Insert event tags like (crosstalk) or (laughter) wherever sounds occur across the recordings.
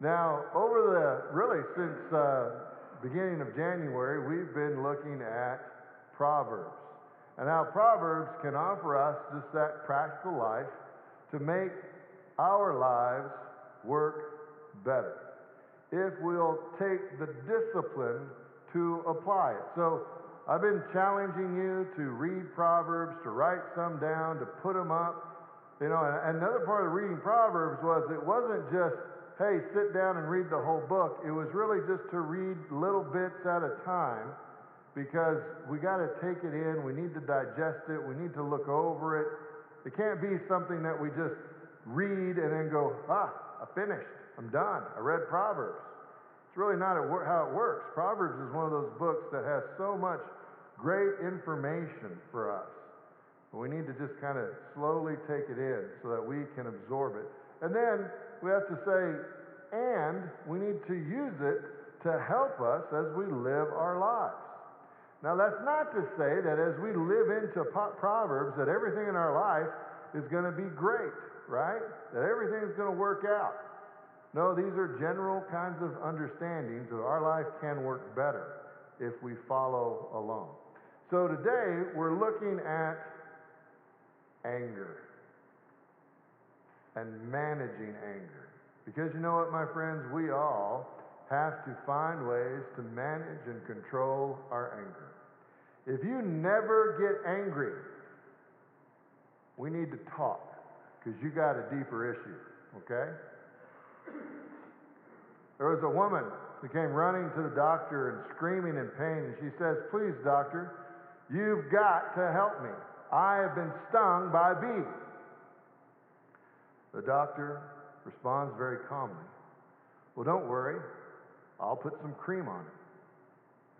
Now, over the really since uh, beginning of January, we've been looking at Proverbs. And now Proverbs can offer us just that practical life to make our lives work better if we'll take the discipline to apply it. So I've been challenging you to read Proverbs, to write some down, to put them up. You know, and another part of reading Proverbs was it wasn't just hey, sit down and read the whole book. It was really just to read little bits at a time because we got to take it in. We need to digest it. We need to look over it. It can't be something that we just read and then go, ah, I finished. I'm done. I read Proverbs. It's really not how it works. Proverbs is one of those books that has so much great information for us. We need to just kind of slowly take it in so that we can absorb it. And then we have to say, and we need to use it to help us as we live our lives. Now, that's not to say that as we live into Proverbs, that everything in our life is going to be great, right? That everything is going to work out. No, these are general kinds of understandings that our life can work better if we follow along. So today we're looking at anger and managing anger. Because you know what, my friends? We all have to find ways to manage and control our anger. If you never get angry, we need to talk because you got a deeper issue, okay? There was a woman who came running to the doctor and screaming in pain, and she says, Please, doctor, you've got to help me. I have been stung by a bee. The doctor responds very calmly, Well, don't worry, I'll put some cream on it.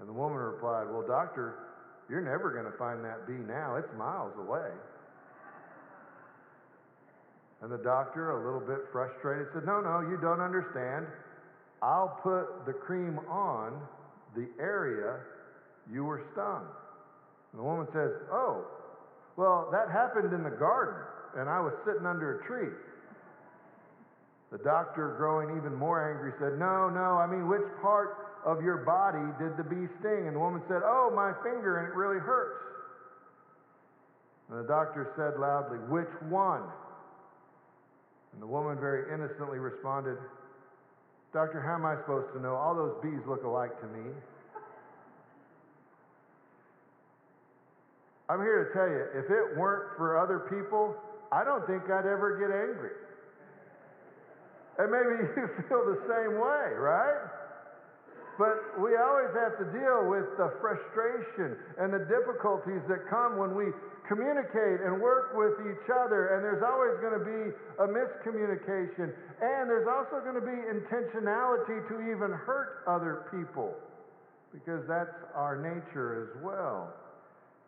And the woman replied, Well, doctor, you're never going to find that bee now. It's miles away. And the doctor, a little bit frustrated, said, No, no, you don't understand. I'll put the cream on the area you were stung. And the woman says, Oh, well, that happened in the garden, and I was sitting under a tree. The doctor, growing even more angry, said, No, no, I mean, which part of your body did the bee sting? And the woman said, Oh, my finger, and it really hurts. And the doctor said loudly, Which one? And the woman very innocently responded, Doctor, how am I supposed to know? All those bees look alike to me. I'm here to tell you, if it weren't for other people, I don't think I'd ever get angry. And maybe (laughs) you feel the same way, right? But we always have to deal with the frustration and the difficulties that come when we communicate and work with each other. And there's always going to be a miscommunication. And there's also going to be intentionality to even hurt other people because that's our nature as well.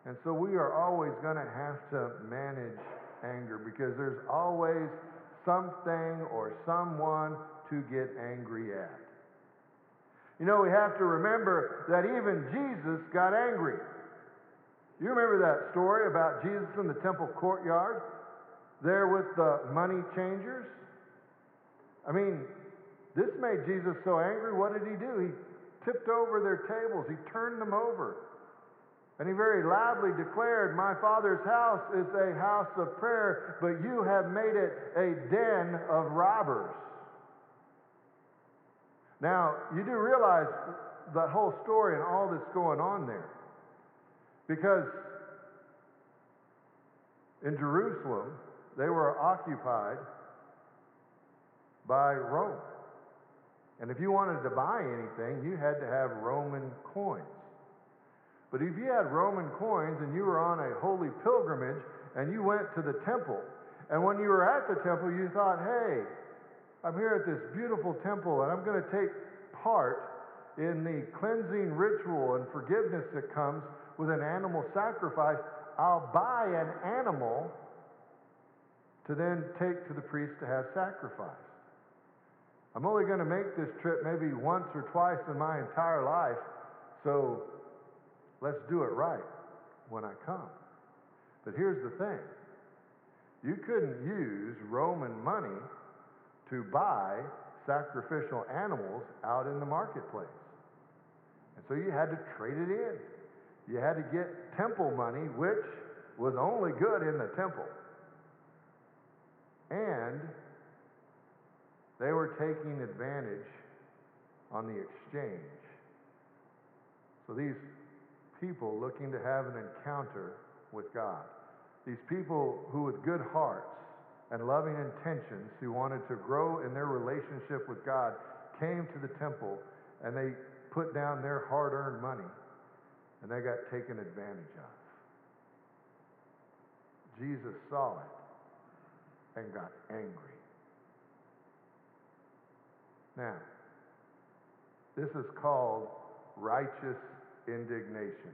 And so we are always going to have to manage anger because there's always something or someone to get angry at. You know, we have to remember that even Jesus got angry. You remember that story about Jesus in the temple courtyard, there with the money changers? I mean, this made Jesus so angry. What did he do? He tipped over their tables, he turned them over. And he very loudly declared, My Father's house is a house of prayer, but you have made it a den of robbers. Now, you do realize the whole story and all that's going on there. Because in Jerusalem, they were occupied by Rome. And if you wanted to buy anything, you had to have Roman coins. But if you had Roman coins and you were on a holy pilgrimage and you went to the temple, and when you were at the temple, you thought, hey, I'm here at this beautiful temple and I'm going to take part in the cleansing ritual and forgiveness that comes with an animal sacrifice, I'll buy an animal to then take to the priest to have sacrificed. I'm only going to make this trip maybe once or twice in my entire life, so Let's do it right when I come. But here's the thing you couldn't use Roman money to buy sacrificial animals out in the marketplace. And so you had to trade it in. You had to get temple money, which was only good in the temple. And they were taking advantage on the exchange. So these people looking to have an encounter with God, these people who with good hearts and loving intentions who wanted to grow in their relationship with God came to the temple and they put down their hard earned money and they got taken advantage of. Jesus saw it and got angry. Now, this is called righteous indignation,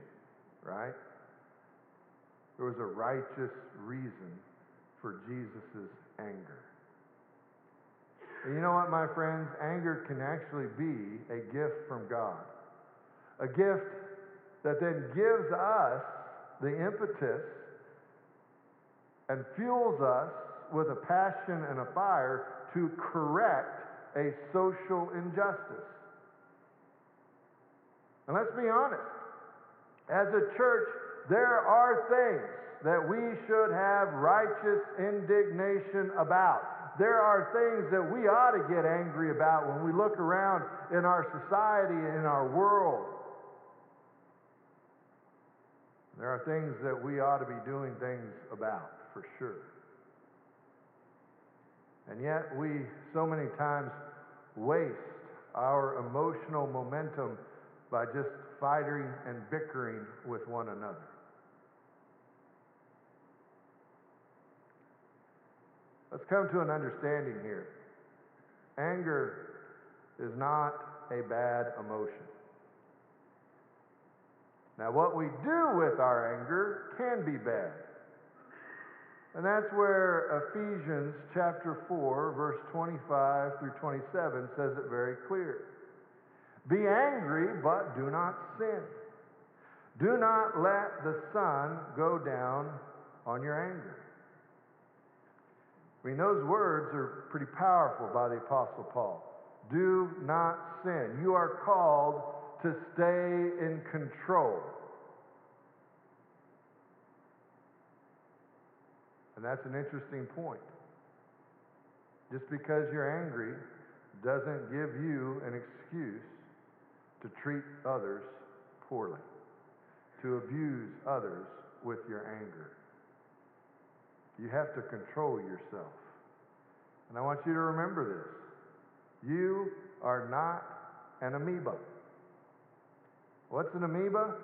right? There was a righteous reason for Jesus' anger. And you know what, my friends? Anger can actually be a gift from God. A gift that then gives us the impetus and fuels us with a passion and a fire to correct a social injustice. And let's be honest, as a church, there are things that we should have righteous indignation about. There are things that we ought to get angry about when we look around in our society, and in our world. There are things that we ought to be doing things about, for sure. And yet, we so many times waste our emotional momentum by just fighting and bickering with one another. Let's come to an understanding here. Anger is not a bad emotion. Now, what we do with our anger can be bad. And that's where Ephesians chapter 4, verse 25 through 27 says it very clear. Be angry, but do not sin. Do not let the sun go down on your anger. I mean, those words are pretty powerful by the Apostle Paul. Do not sin. You are called to stay in control. And that's an interesting point. Just because you're angry doesn't give you an excuse to treat others poorly, to abuse others with your anger. You have to control yourself. And I want you to remember this. You are not an amoeba. What's an amoeba?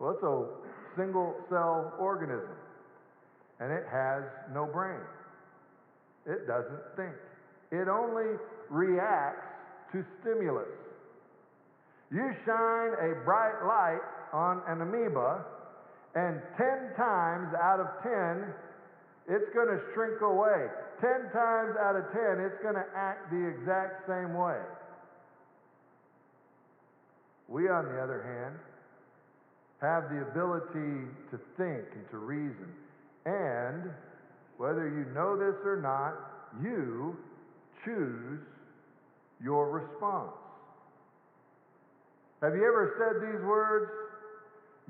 Well, it's a single cell organism and it has no brain. It doesn't think. It only reacts to stimulus. You shine a bright light on an amoeba, and 10 times out of 10, it's going to shrink away. 10 times out of 10, it's going to act the exact same way. We, on the other hand, have the ability to think and to reason. And whether you know this or not, you choose your response. Have you ever said these words?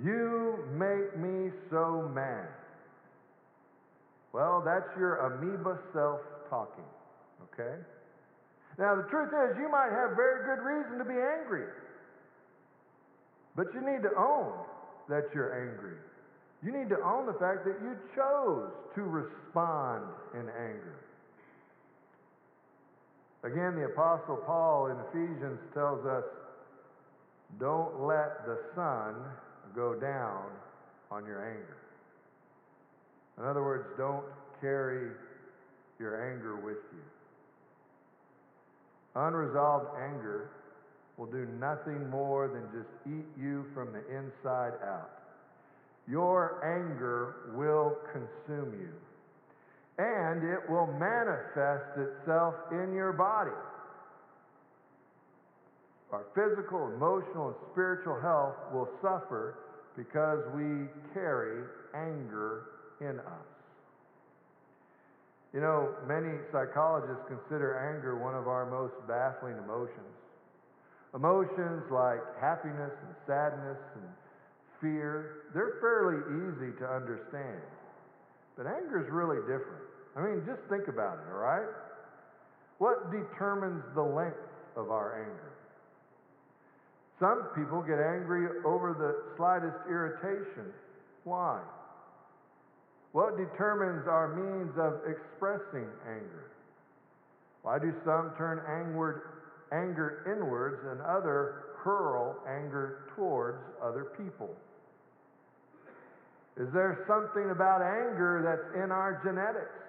You make me so mad. Well, that's your amoeba self talking, okay? Now, the truth is, you might have very good reason to be angry, but you need to own that you're angry. You need to own the fact that you chose to respond in anger. Again, the Apostle Paul in Ephesians tells us don't let the sun go down on your anger. In other words, don't carry your anger with you. Unresolved anger will do nothing more than just eat you from the inside out. Your anger will consume you, and it will manifest itself in your body. Our physical, emotional, and spiritual health will suffer because we carry anger in us. You know, many psychologists consider anger one of our most baffling emotions. Emotions like happiness and sadness and fear, they're fairly easy to understand. But anger is really different. I mean, just think about it, all right? What determines the length of our anger? Some people get angry over the slightest irritation. Why? What determines our means of expressing anger? Why do some turn anger inwards and other hurl anger towards other people? Is there something about anger that's in our genetics?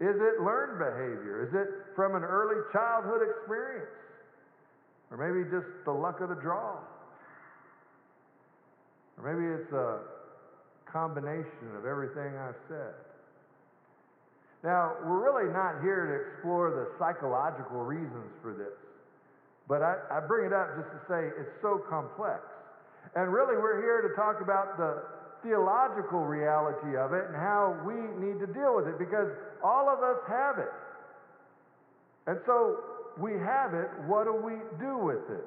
Is it learned behavior? Is it from an early childhood experience? Or maybe just the luck of the draw? Or maybe it's a combination of everything I've said. Now, we're really not here to explore the psychological reasons for this, but I, I bring it up just to say it's so complex. And really, we're here to talk about the theological reality of it and how we need to deal with it because all of us have it. And so we have it. What do we do with it?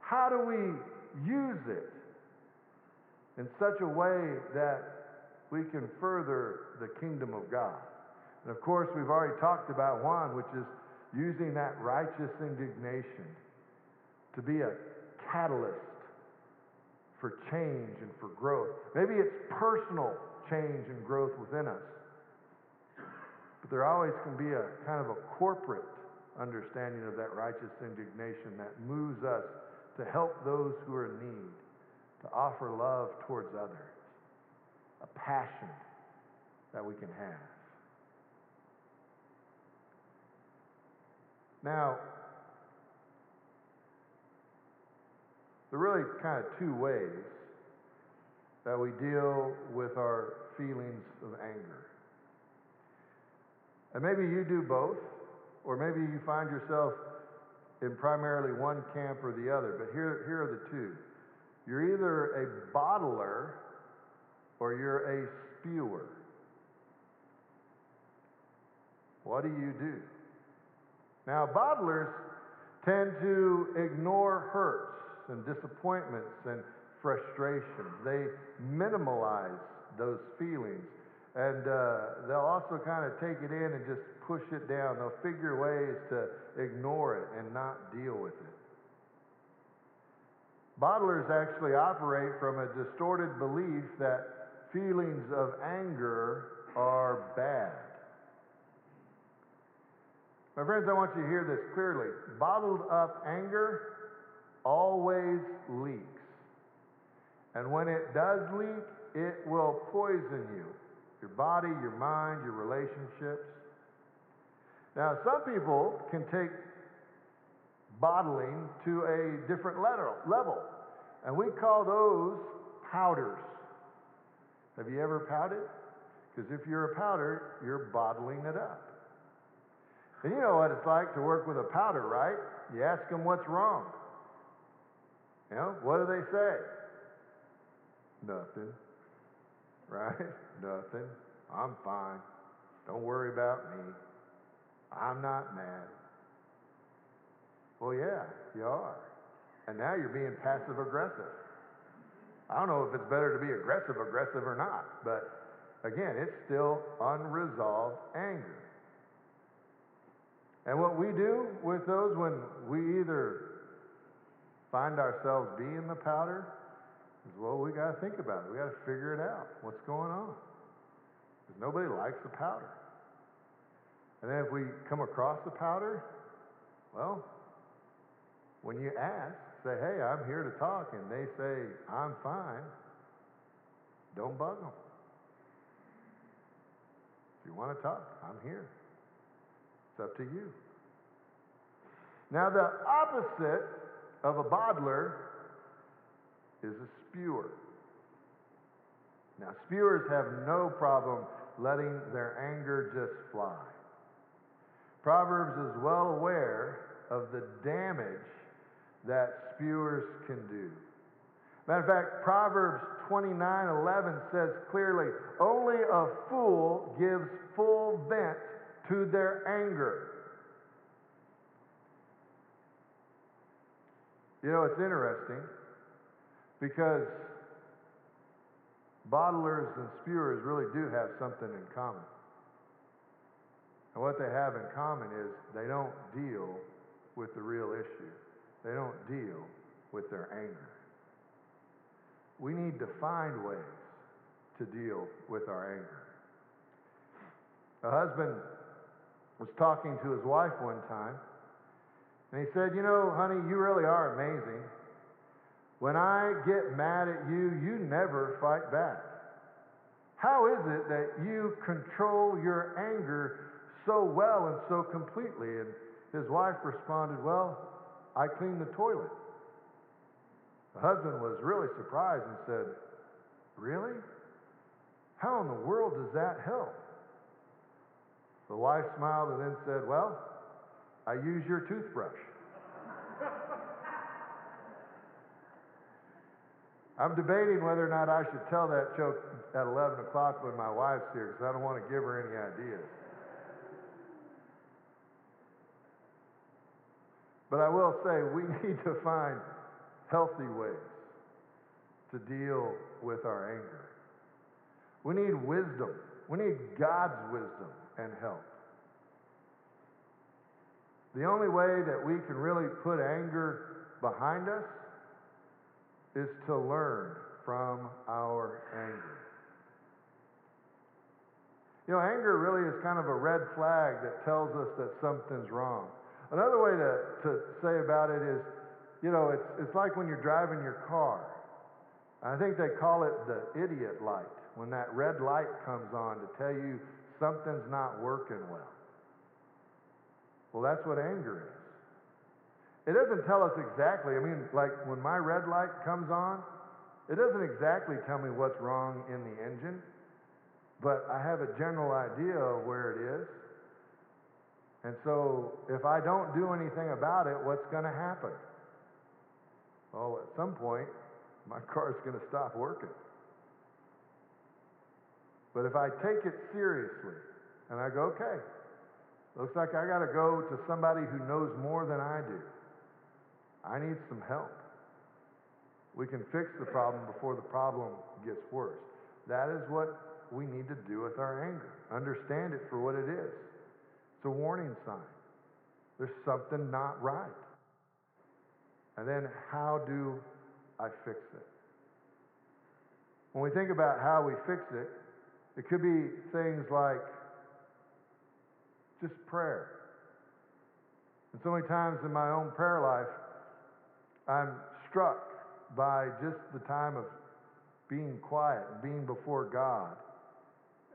How do we use it in such a way that we can further the kingdom of God? And of course, we've already talked about one, which is using that righteous indignation to be a catalyst for change and for growth. Maybe it's personal change and growth within us. But there always can be a kind of a corporate understanding of that righteous indignation that moves us to help those who are in need, to offer love towards others, a passion that we can have. Now, there are really kind of two ways that we deal with our feelings of anger. And maybe you do both, or maybe you find yourself in primarily one camp or the other. But here, here are the two you're either a bottler or you're a spewer. What do you do? Now, bottlers tend to ignore hurts and disappointments and frustrations. They minimalize those feelings. And uh, they'll also kind of take it in and just push it down. They'll figure ways to ignore it and not deal with it. Bottlers actually operate from a distorted belief that feelings of anger are bad. My friends, I want you to hear this clearly. Bottled up anger always leaks. And when it does leak, it will poison you your body, your mind, your relationships. Now, some people can take bottling to a different level, and we call those powders. Have you ever pouted? Because if you're a powder, you're bottling it up. And you know what it's like to work with a powder, right? You ask them what's wrong. You know, what do they say? Nothing. Right? (laughs) Nothing. I'm fine. Don't worry about me. I'm not mad. Well, yeah, you are. And now you're being passive aggressive. I don't know if it's better to be aggressive aggressive or not, but again, it's still unresolved anger. And what we do with those when we either find ourselves being the powder, well, we got to think about it. We got to figure it out. What's going on? Because nobody likes the powder. And then if we come across the powder, well, when you ask, say, hey, I'm here to talk, and they say, I'm fine, don't bug them. If you want to talk, I'm here. It's up to you. Now, the opposite of a bottler is a spewer. Now, spewers have no problem letting their anger just fly. Proverbs is well aware of the damage that spewers can do. Matter of fact, Proverbs 29:11 says clearly, "Only a fool gives full vent to their anger. You know, it's interesting because bottlers and spewers really do have something in common. And what they have in common is they don't deal with the real issue. They don't deal with their anger. We need to find ways to deal with our anger. A husband was talking to his wife one time, and he said, You know, honey, you really are amazing. When I get mad at you, you never fight back. How is it that you control your anger so well and so completely? And his wife responded, Well, I clean the toilet. The husband was really surprised and said, Really? How in the world does that help? The wife smiled and then said, Well, I use your toothbrush. (laughs) I'm debating whether or not I should tell that joke at 11 o'clock when my wife's here because I don't want to give her any ideas. But I will say we (laughs) need to find healthy ways to deal with our anger. We need wisdom. We need God's wisdom and help. The only way that we can really put anger behind us is to learn from our anger. You know, anger really is kind of a red flag that tells us that something's wrong. Another way to, to say about it is, you know, it's, it's like when you're driving your car. I think they call it the idiot light, when that red light comes on to tell you something's not working well. Well, that's what anger is. It doesn't tell us exactly. I mean, like when my red light comes on, it doesn't exactly tell me what's wrong in the engine, but I have a general idea of where it is. And so if I don't do anything about it, what's going to happen? Well, at some point, my (laughs) car's going to stop working. But if I take it seriously and I go, okay, looks like I got to go to somebody who knows more than I do. I need some help. We can fix the problem before the problem gets worse. That is what we need to do with our anger. Understand it for what it is. It's a warning sign. There's something not right. And then how do I fix it? When we think about how we fix it, it could be things like just prayer. And so many times in my own prayer life, I'm struck by just the time of being quiet and being before God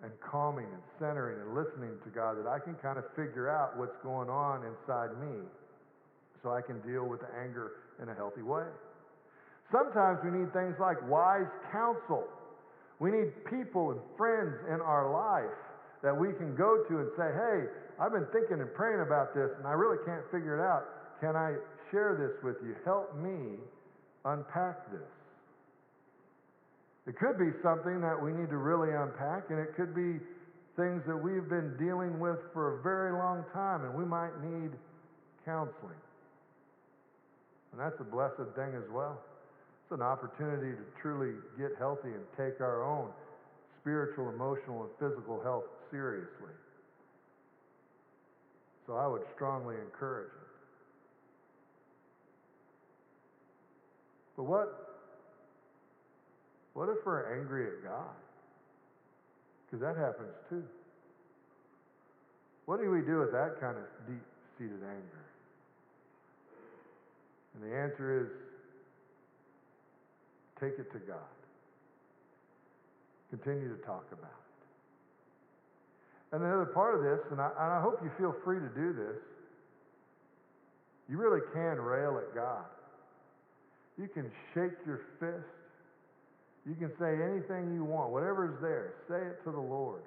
and calming and centering and listening to God that I can kind of figure out what's going on inside me so I can deal with the anger in a healthy way. Sometimes we need things like wise counsel. We need people and friends in our life that we can go to and say, hey, I've been thinking and praying about this and I really can't figure it out. Can I share this with you? Help me unpack this. It could be something that we need to really unpack, and it could be things that we've been dealing with for a very long time, and we might need counseling. And that's a blessed thing as well. It's an opportunity to truly get healthy and take our own spiritual, emotional, and physical health seriously. So I would strongly encourage it. But what, what if we're angry at God? Because that happens too. What do we do with that kind of deep seated anger? And the answer is take it to God. Continue to talk about it. And the other part of this, and I, and I hope you feel free to do this, you really can rail at God. You can shake your fist. You can say anything you want, whatever's there, say it to the Lord.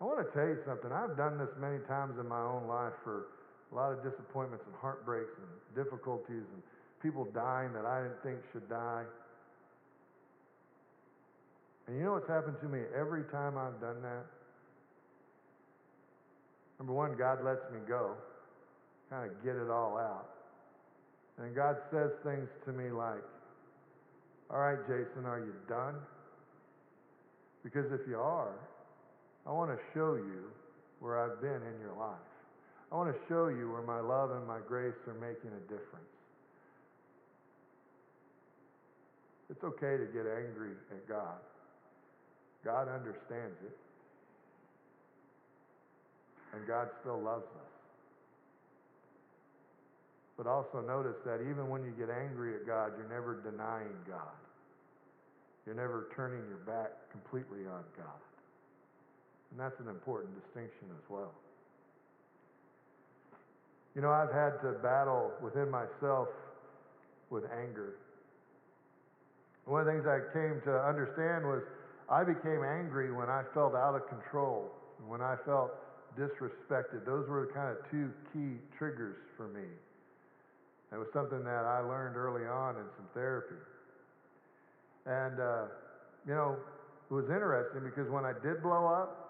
I want to tell you something. I've done this many times in my own life for a lot of disappointments and heartbreaks and difficulties and people dying that I didn't think should die. And you know what's happened to me every time I've done that? Number one, God lets me go, kind of get it all out. And God says things to me like, All right, Jason, are you done? Because if you are, I want to show you where I've been in your life. I want to show you where my love and my grace are making a difference. It's okay to get angry at God. God understands it. And God still loves us. But also notice that even when you get angry at God, you're never denying God. You're never turning your back completely on God. And that's an important distinction as well. You know, I've had to battle within myself with anger. One of the things I came to understand was I became angry when I felt out of control, when I felt disrespected. Those were kind of two key triggers for me. It was something that I learned early on in some therapy. And, uh, you know, it was interesting because when I did blow up,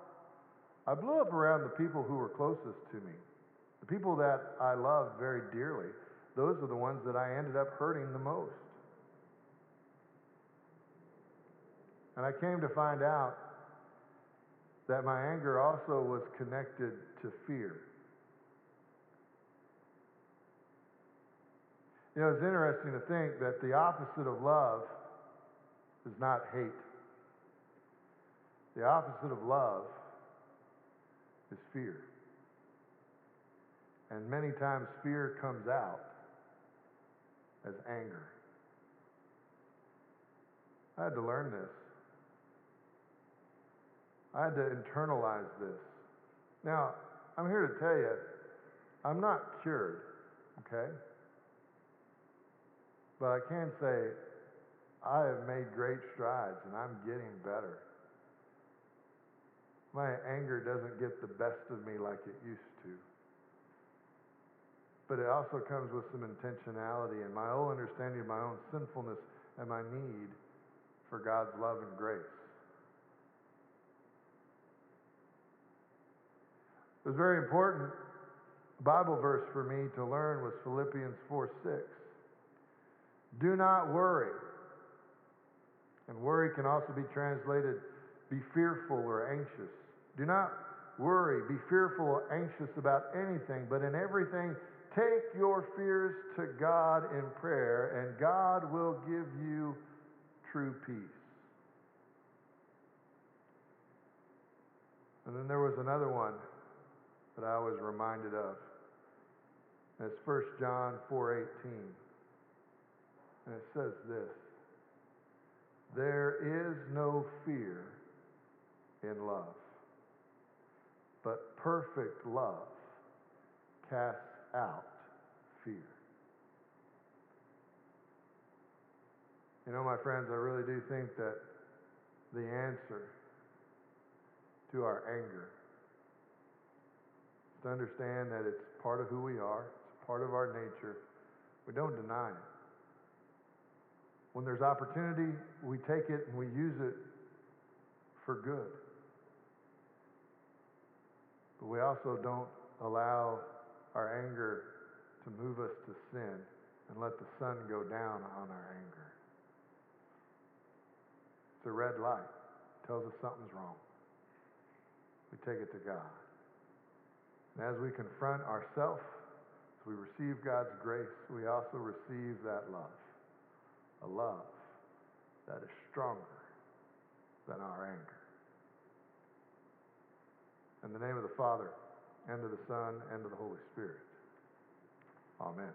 I blew up around the people who were closest to me. The people that I loved very dearly, those are the ones that I ended up hurting the most. And I came to find out that my anger also was connected to fear. You know, it's interesting to think that the opposite of love is not hate. The opposite of love is fear. And many times fear comes out as anger. I had to learn this. I had to internalize this. Now, I'm here to tell you, I'm not cured, okay? But I can say I have made great strides and I'm getting better. My anger doesn't get the best of me like it used to. But it also comes with some intentionality and my own understanding of my own sinfulness and my need for God's love and grace. It was very important Bible verse for me to learn was Philippians 4 6. Do not worry. And worry can also be translated be fearful or anxious. Do not worry, be fearful or anxious about anything, but in everything, take your fears to God in prayer, and God will give you true peace. And then there was another one that I was reminded of. It's 1 John 4:18. And it says this: There is no fear in love, but perfect love casts out fear. You know, my friends, I really do think that the answer to our anger is to understand that it's part of who we are, it's part of our nature. We don't deny it. When there's opportunity, we take it and we use it for good. But we also don't allow our anger to move us to sin and let the sun go down on our anger. It's a red light. It tells us something's wrong. We take it to God. And as we confront ourselves, as we receive God's grace, we also receive that love. A love that is stronger than our anger. In the name of the Father, and of the Son, and of the Holy Spirit. Amen.